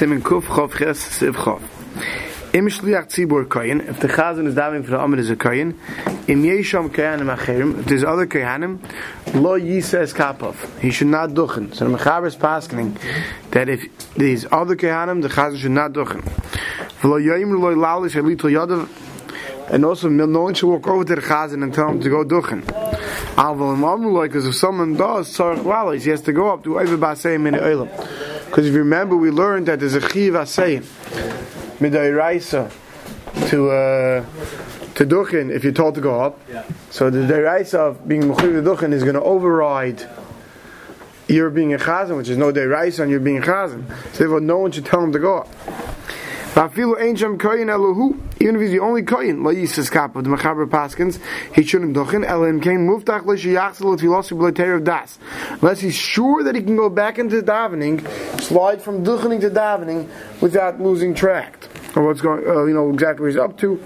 Simen Kuf Chof Ches Siv Chof. Im Shliach Tzibur Koyin, if the Chazan is davening for the Amid is a Koyin, Im Yesham Koyanim Acherim, if there's other Koyanim, Lo Yisas Kapov, he should not duchen. So the Mechaber is paskening that if these other Koyanim, the Chazan should not duchen. V'lo Yoyim Lo Lalish Elito Yodav, and also no one should walk over to the Chazan and tell him to go duchen. Alval Mamuloi, because if someone does Tzarech Lalis, he has to go up to Oiv Basayim in the Oilam. Because if you remember, we learned that there's a Chiv Asayim, Midairaisa, to, uh, to Duchen, if you're told to go up. So the Dairaisa of being Mechuv to Duchen is going to override you're being a Chazan, which is no Dairaisa, and you're being a Chazan. So therefore, no one should tell him to go up. Even if he's the only koyin, the mechaber paskins, he shouldn't das. Unless he's sure that he can go back into davening, slide from duchening to davening without losing track of what's going, uh, you know, exactly what he's up to,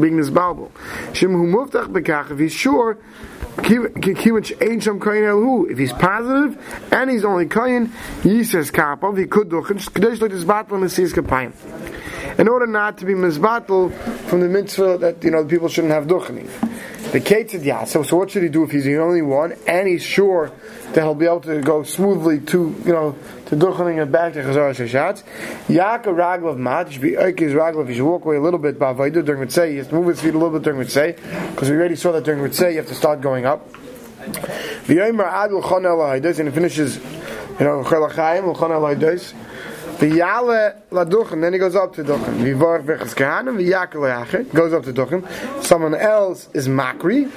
being this bekach, if he's sure, if he's positive and he's only koyin, he says kapov, he could seas kapayim in order not to be mizbatel from the mitzvah that you know the people shouldn't have duchening. The Ketzid yeah. So, so what should he do if he's the only one and he's sure that he'll be able to go smoothly to you know to duchening and back to Chazar Shashatz? Yaakov Raglav Mat, should be his Raglav, he should walk away a little bit Bavaidu during Mitzvah, he has to move his feet a little bit during Mitzvah, because we already saw that during Mitzvah you have to start going up. V'yomer Ad L'chon El and he finishes, you know, Chel HaChaim, L'chon El V'yale la duchen, then he goes up to duchen. V'vorach v'chas kahanim, v'yakel goes up to duchen. Someone else is makri.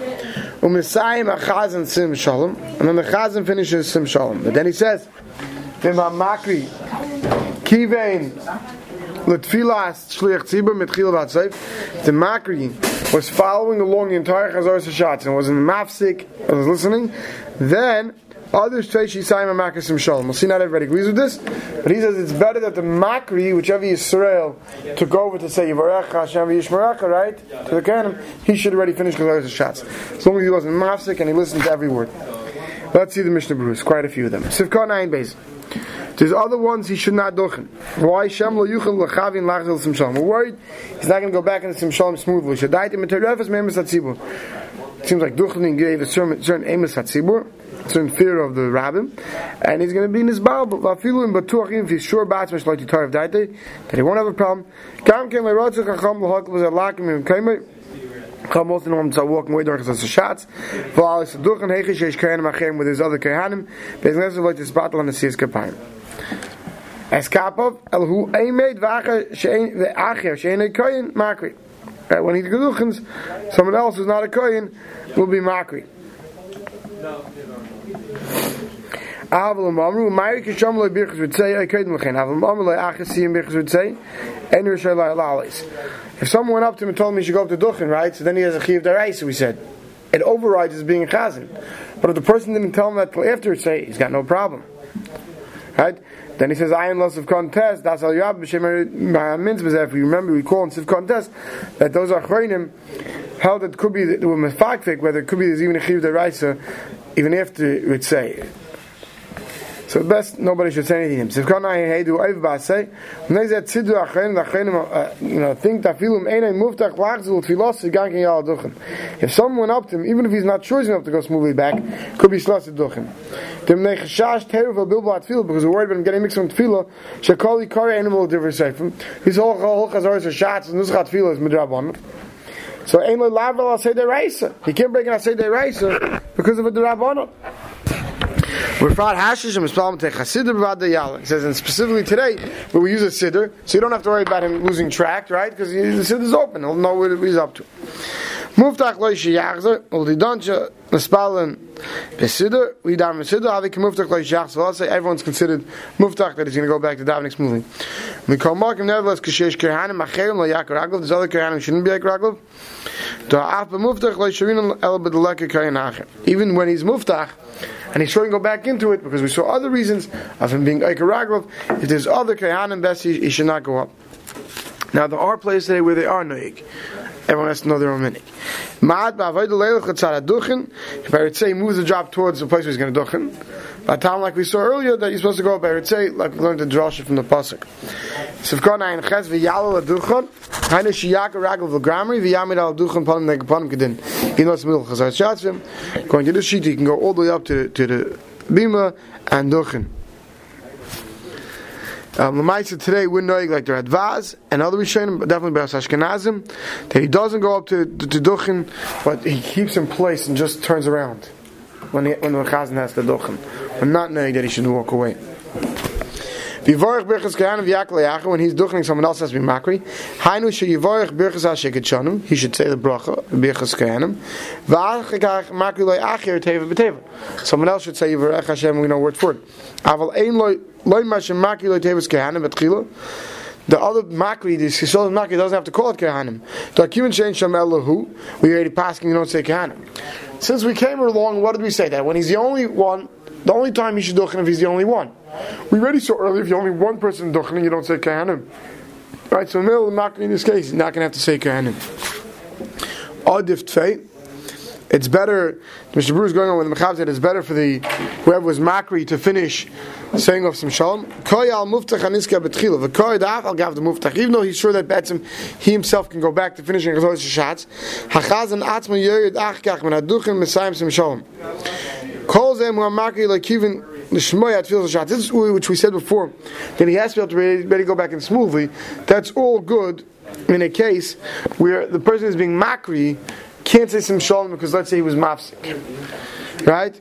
U'misayim achazan sim shalom. And then the chazan finishes sim shalom. But then he says, v'ma makri, kivein, l'tfilas shliach tzibur mitchil v'atzayv. The makri was following along the entire chazar sashatz and was in the mafsik, was listening. Then, Others say Shisayim Makasim Shalom. We'll see not everybody agrees with this, but he says it's better that the Makri, whichever Yisrael took over to say Yivarech Hashem Yishmaracha, right? To the Kanim, he should already finish the shots. As long as he wasn't mafsik and he listened to every word. Let's see the Mishnah Berurah. Quite a few of them. Sivkot 9 base. There's other ones he should not duchen. Why Shem lo yuchel lechavin lachzil sim shalom? We're worried he's not going to go back into sim shalom smoothly. Shadaitim eterefes me'emes hatzibur. Seems like duchening gave a certain, certain emes hatzibur in fear of the rabbin, and he's going to be in his Baal. But in Batuachim, if he's sure Batzmash like the Torah of Daite, that he won't have a problem. Kam Kem Lerotzach Chacham L'Hok was a Lakim in Kaimer. Come both in them walking away during the shots. V'al is duchen heichish yesh kayanim achem with his other kayanim. Beznes like this battle on the seas kapayim. As kapov el hu eimed v'acher she'en v'acher she'en a kayin makri. When he geduchens, someone else who's not a kayin will be makri. Avlam um, Amru, um, Mayri Kisham Lo Birchas would say, I couldn't. Avlam um, Amru, Lo Achasim Birchas would say, En Rishai Lo Lalis. If someone went up to him and told him he should go up to Duchen, right? So then he has a Chiv Daraisa, we said. It overrides as being a Chazan. But if the person didn't tell him that till after, say, he's got no problem. Right? Then he says, "I am loss of contest." That's all you have. If you remember, we call in Siv contest that those are chayim held that could be the mefakfik, whether it could be there's even a chiv deraisa, even after it would say. So best nobody should say anything. So can I hey do say when they said chen you know think that gang in. If someone up to him even if he's not sure enough to go smoothly back could be shlas duchen. Dem ne chashash terrible bilbat feel because the word when getting mixed with tefillah shakali kar animal different say from his whole whole chazar is shots and this got tefillah is midrabon. So ein lavel say the raisa. He can't break it say the raisa because of a drabanon. We're fraud hashish and mispalm te chasidah b'vad yala. It says, and specifically today, but we use a siddur, so you don't have to worry about him losing track, right? Because the siddur is open; he'll know what he's up to. Muftach lo yishiyachzer, ol didoncha mispalin besiddur, we daven besiddur, avi muftach lo yishiyachzer. I'll say everyone's considered muftach that he's going to go back to davening smoothly. We call markim nevertheless kashesh kerhanim macherim lo yakar raglav. There's other kerhanim shouldn't be like raglav. Even when he's muftach, and he's sure to go back into it because we saw other reasons of him being Eikaragrov. If there's other Kahanim best, he, he, should not go up. Now there are places today where they are Noig. Everyone has to know their own minig. Ma'ad ba'avoid leilach tzara duchen. If I would say he moves the drop towards the place where he's going to duchen, By time, like we saw earlier, that you're supposed to go up Eretzei, like we learned the drasha from the pasuk. Sivkon ein ches v'yalo aduchon, hainu shiyaka ragel v'gramri v'yamid al aduchon panim neg panim kedin. He knows middle chazar shatzim. Going to the sheet, you can go all the way up to, to the bima and duchen. Um, today we're knowing like the Radvaz and other Rishonim, definitely Be'as Ashkenazim, that he doesn't go up to, to, to Duchen, but he keeps in place and just turns around when, he, when the Chazan has the Duchen. I'm not knowing that he should walk away. Vivorach birchas kahanim v'yakal when he's duchening someone else has to makri. Hainu sheyivorach birchas hasheket shanim, he should say the bracha, birchas kahanim. V'achikach makri loy achir teva b'teva. Someone else should say yivorach Hashem, we know word for it. Aval ein loy, The other makri, the Yisrael makri doesn't have to call it kahanim. The akivan shein shem elahu, we already passing, you don't say kahanim. Since we came along, what did we say? That when he's the only one, the only time he should duchen if he's the only one. We already saw earlier if you're only one person duchening, you don't say kahanim. Right, so the makri in this case, you're not going to have to say kahanim. Adif tfei. It's better. Mr. Brew is going on with the Mechav said it's better for the whoever was makri to finish saying of some shalom. Koy al muftach aniska betchila. V'koy daf al gav the muftach. Even though he's sure that betzim he himself can go back to finishing his shots. Hachazan atzma yoyed achkach men aduchim mesayim some shalom. Kol zeh mu makri like even the shmoyat feels shots. This is which we said before. That he has to be able to ready, ready to go back in smoothly. That's all good in a case where the person is being makri can't say some shalom because let's say he was mafsik, right?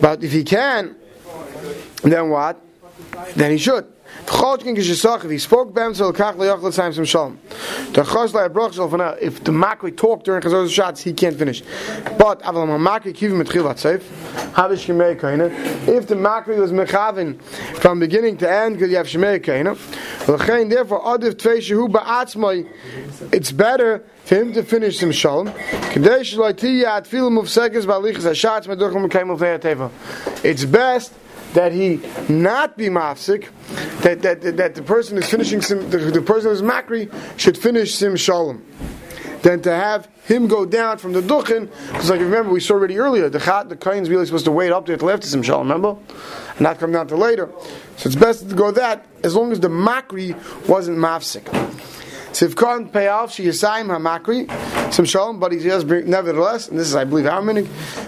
But if he can, then what? Then he should. If he spoke bem so kach leyach time some shalom. If the makri talk during chazos shots, he can't finish. But. If the makri was mechavin from beginning to end, because you have shemei kaina. Therefore adiv tvei shehu ba'atzmai. It's better for him to finish some shalom. It's best that he not be mafsik, that, that, that, the person is finishing sim, the, the person who's makri should finish sim shalom. Than to have him go down from the duchen, because like remember we saw already earlier, the chat, the kain's really supposed to wait up there to left sim shalom, remember, and not come down to later. So it's best to go that as long as the makri wasn't mafsik. Pay off she yisayim hamakri some shalom, but he does bring nevertheless, and this is I believe our meaning.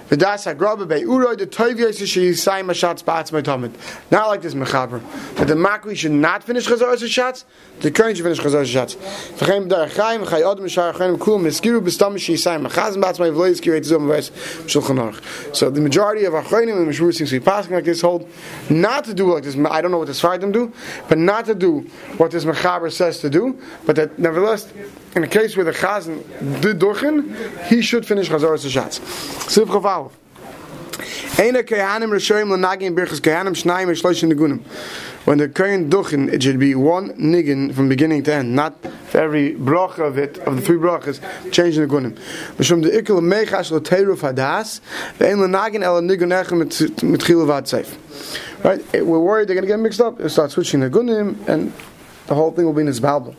V'das hagrabe be uroi the toiv yisay she yisayim hashatz ba'atz tamid. Not like this mechaber that the makri should not finish chazar shots. The current should finish chazar shots. V'chein b'dar chayim v'chay odem shar chayim kul miskiru b'stam she yisayim machazim ba'atz my v'lo yiskiru et zom v'es shulchan aruch. So the majority of our chayim and mishmur seems to be passing like this hold not to do like this. I don't know what the Sfardim do, but not to do what this mechaber says to do, but that nevertheless, in a case where the chazan did he should finish chazaras shots. Siv chaval. Eina kehanim rishoyim l'nagin birchas kehanim shnayim eshloshim negunim. When the kohen duchen, it should be one niggin from beginning to end, not for every bracha of it, of the three brachas, changing the gunim. Mishum lo teiruf hadas, nigun echem Right? We're worried they're going to get mixed up. They start switching the gunim, and the whole thing will be in his balbal.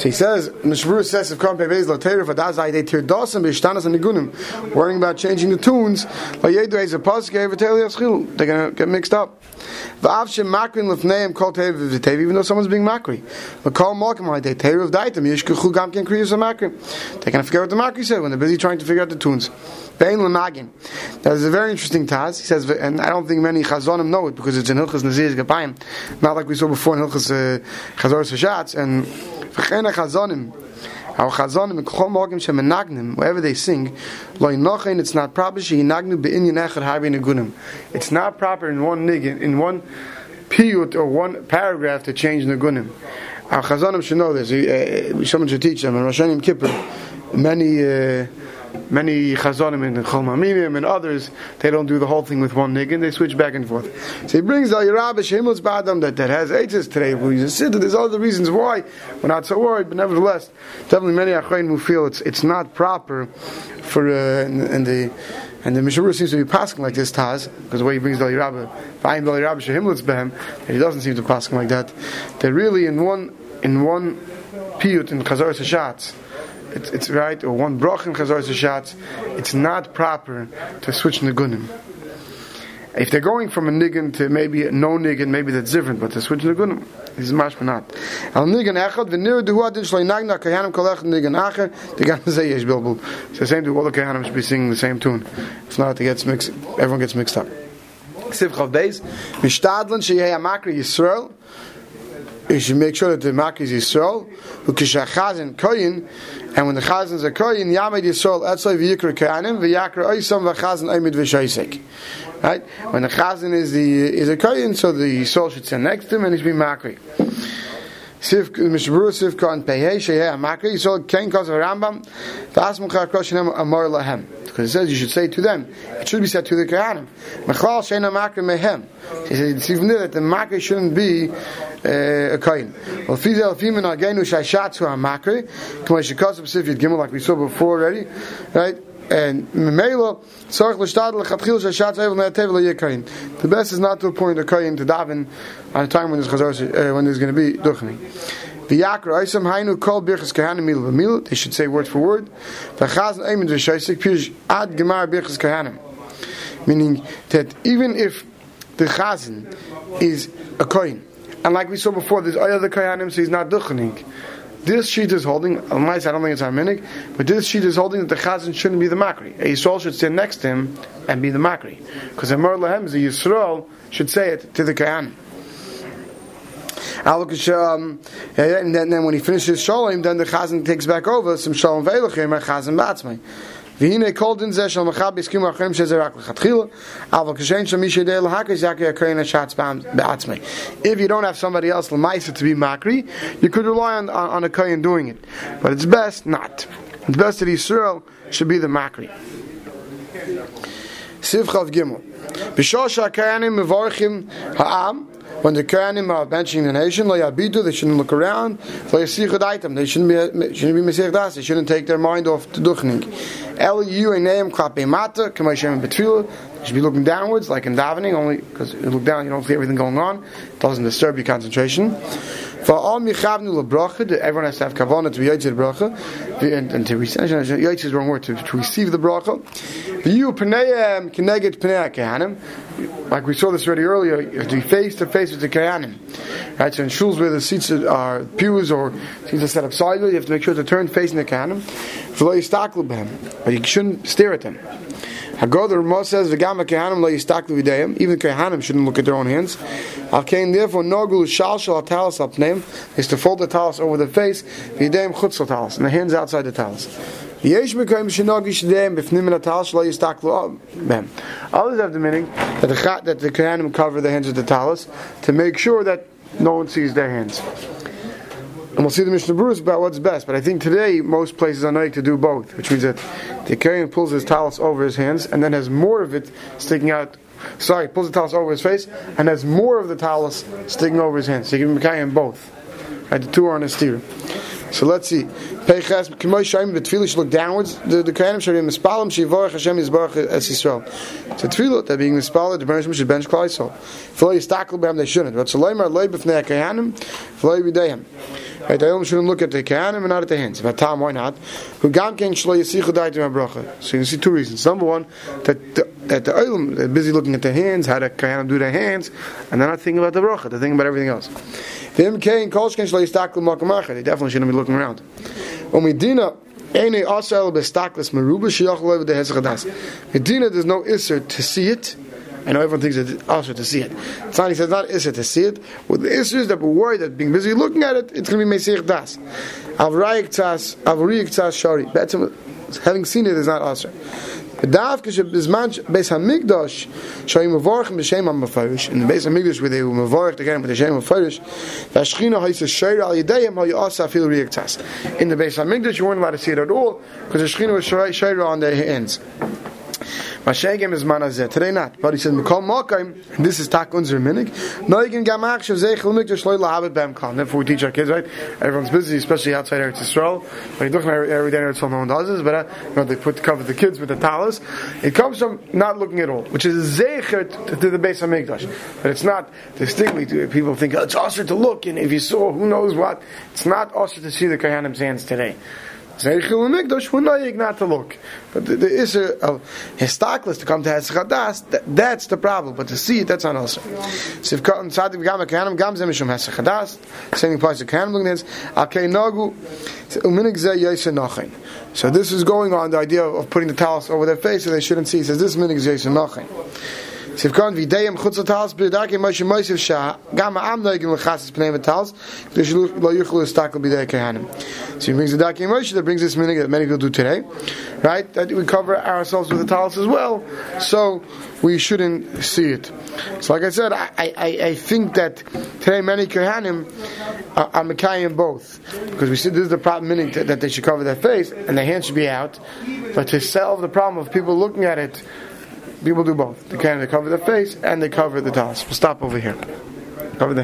So he says, Mishvur says, if Kram Pevez lo teir for das ay de tir dosen bishtanas and nigunim, worrying about changing the tunes, la yedu is a pasuk ever tell yaschil, they're going to get mixed up. V'av shem makrin lefneim kol teir v'teir, even though someone's being makri. But kol malkim ay de teir of daitem, yishkuchu gam ken kriyas a. They're going to forget what the makri said when they're busy trying to figure out the tunes. Bein l'nagin. That is a very interesting taz. He says, and I don't think many chazonim know it because it's in Hilchas Nazir's Gapayim, not like we saw before in Hilchas uh, Chazor Sashatz, and V'chene chazonim, our chazanim chazonim, k'chol morgim shemenagnim, wherever they sing, lo yinochin, it's not proper, She she'yinagnu be'inyan echad harbi negunim. It's not proper in one nig in one piyut, or one paragraph to change negunim. Our Chazanim should know this. Uh, uh, someone should teach them. And Rosh Hashanah Kippur, many... Uh, many chazonim and cholmamimim and others, they don't do the whole thing with one niggin, they switch back and forth. So he brings al Yerabish Himmels Badam that, that has ages today, a sitter, there's other reasons why, we're not so worried, but nevertheless, definitely many achayim who feel it's, it's not proper for, uh, and, the, and the Mishabur seems to be passing like this Taz, because the way he brings Dali Rabba, Vayim Dali Rabba Shehimlitz Behem, and he doesn't seem to pass like that. They're really in one, in one piyut in Chazar Sashatz, it's, it's right, or one brach in Chazar Sashatz, it's not proper to switch Nagunim. If they're going from a nigun to maybe no nigun, maybe that's different, but to switch nigunim, is mashma not. Al niggin echad, v'nir duhu adin shloi nagna kayanim kolech niggin acher, the gam say yesh bilbul. It's the same thing, all the kayanim should be singing the same tune. It's not, it gets mixed, everyone gets mixed up. Siv Beis, mishtadlan sheyeh amakri Yisrael, you should make sure that the makri is Yisrael, kishachazin koyin, and when the chazans are koyin, yamed Yisrael etzoi v'yikra kayanim, v'yakra oisam v'chazan oimid v'shaisek. Right? When the chazan is the is a koyin, so the Yisrael should stand next to him and he should be makri. Because it says you should say to them it should be said to the Kohanim he said it's even there that the Makri shouldn't be uh, a Kohen. Well like we saw before already right and Memelo Tzorch L'Shtad L'Chatchil Shashatz Evel Ne'atev L'Yekayin the best is not to appoint a Kohen to daven at a time when there's uh, when there's going to be duchening. V'yakra oisam hainu kol birchas kahanim mil v'mil. They should say word for word. V'chazan eimin v'shaisik pirush ad gemar birchas kahanim. Meaning that even if the chazan is a kohen, and like we saw before, there's other kahanim, so he's not duchening. This sheet is holding, I don't think it's harmonic, but this sheet is holding that the chazan shouldn't be the makri. A Yisrael should stand next to him and be the makri. Because Amar Lahem, the Yisrael should say it to the kahanim. Um, and then, then when he finishes shalom, then the chazan takes back over some shalom ve'elachim or chazan ba'atzmai. והנה כל דין זה של מחב הסכימו אחרים שזה רק לכתחילה, אבל כשאין שם מי שידע להקריס יקרי הקריין השעץ בעצמי. If you don't have somebody else lemaisa to be makri, you could rely on, on, on a kohen doing it. But it's best not. It's best that Yisrael should be the makri. Siv Chav Gimel. B'shah sha'kayanim mevarchim ha'am, when the Kohanim are benching the nation, lo yabidu, they shouldn't look around. Lo yasichud item, they shouldn't be shouldn't be mesich das. They shouldn't take their mind off the duchning. El yu eneim klape mata, kamashem betfilah. They should be looking downwards, like in davening, only because you look down, you don't see everything going on. It doesn't disturb your concentration. For all michavnu lebracha, everyone has to have kavanah to be yotzei bracha, and, and to receive. Yotzei is the wrong word to, to receive the bracha. You pneiim keneged pnei kahanim. Like we saw this already earlier, you have to be face to face with the kahanim. Right. So in shuls where the seats are pews or seats are set up sideways, you have to make sure to turn facing the kahanim. But you shouldn't stare at them. Hagod the Ramah says v'gam kehanim lo yistaklu v'dayim. Even kehanim shouldn't look at their own hands. Avkein therefore nogul shal shal talis apneim is to fold the talis over the face v'dayim chutz talis and the hands outside the talis. Others have the meaning that the that the cover the hands with the talis to make sure that no one sees their hands. And we'll see the Mishnah Berurah about what's best. But I think today most places are like to do both, which means that the Kohen pulls his talus over his hands and then has more of it sticking out. Sorry, pulls the talus over his face and has more of the talus sticking over his hands. So you can carrying both. Right, the two are on a steer. So let's see. Peiches k'moy shayim the should look downwards. The the kohanim should be mispalim shivorach Hashem yisborach es Yisrael. So tefillah that being mispal the Bereshim should bench klal Yisrael. V'lo yistaklu b'hem they shouldn't. But shaloim loy b'fnei kohanim v'lo yibidayim. Right, the Olam shouldn't look at the kohanim and not at the hands. But Tom, why not? Who gam ken shlo yisichu daitim bracha. So you see two reasons. Number one, that the, that the Olam they're busy looking at the hands, how the kohanim do their hands, and they're not thinking about the bracha. They're thinking about everything else. They definitely shouldn't be looking around. When we dina Medina, there's no isser to see it. I know everyone thinks it's also to see it. Tzani says not Isser to see it. With the issue is that we're worried that being busy looking at it, it's going to be Mesir Das. Avrayik Tzas, Avrayik tas Shari. Having seen it is not Asr. Daf kish bizman beis hamigdash shoyim vorch mit shem am farish in beis hamigdash where they were vorch again with the shem of farish that shchina hayse shayr al yadayim how you also feel react test in the base of migdash, you weren't allowed to see it at all because the shchina was shayra on their hands Mashegem is manazeh. Today not. But he says, Mikol Mokaim, and this is Tak Unzer Minig, Noigin Gamach Shav Zeichel Mikdash Loy Lahabit Bem Kal. Therefore we teach our kids, right? Everyone's busy, especially outside Eretz Yisrael. But you look every day Eretz Yisrael, no one does this, but uh, you know, they put cover the kids with the talis. It comes from not looking at all, which is Zeicher to, the base of Mikdash. But it's not distinctly, to, people think, oh, it's also to look, and if you saw who knows what, it's not also to see the Kahanim's hands today. Not to look. But there is a, a histaklis to come to Hesachadas, that, that's the problem. But to see it, that's not also. So if Zem Mishum Hesachadas, same applies to Uminik Zeh Yoshe Nachin. So this is going on, the idea of putting the towels over their face so they shouldn't see. He says, this is Minik Zeh Yoshe Nachin. Sivkon vidayim chutz l'talis b'yadakim Moshe Moshe shah gam am noigim l'chasis pnei v'talis k'dish lo yuchlu l'stakel b'day kehanim. So he brings the Darkei Moshe that brings this meaning that many people do today, right? That we cover ourselves with the talis as well, so we shouldn't see it. So like I said, I, I, I think that today many kehanim are, are mekayim both because we see this is the problem meaning that, that they should cover their face and their hands should be out, but to solve the problem of people looking at it people do both. They can they cover their face and they cover the talis. We'll stop over here. Cover the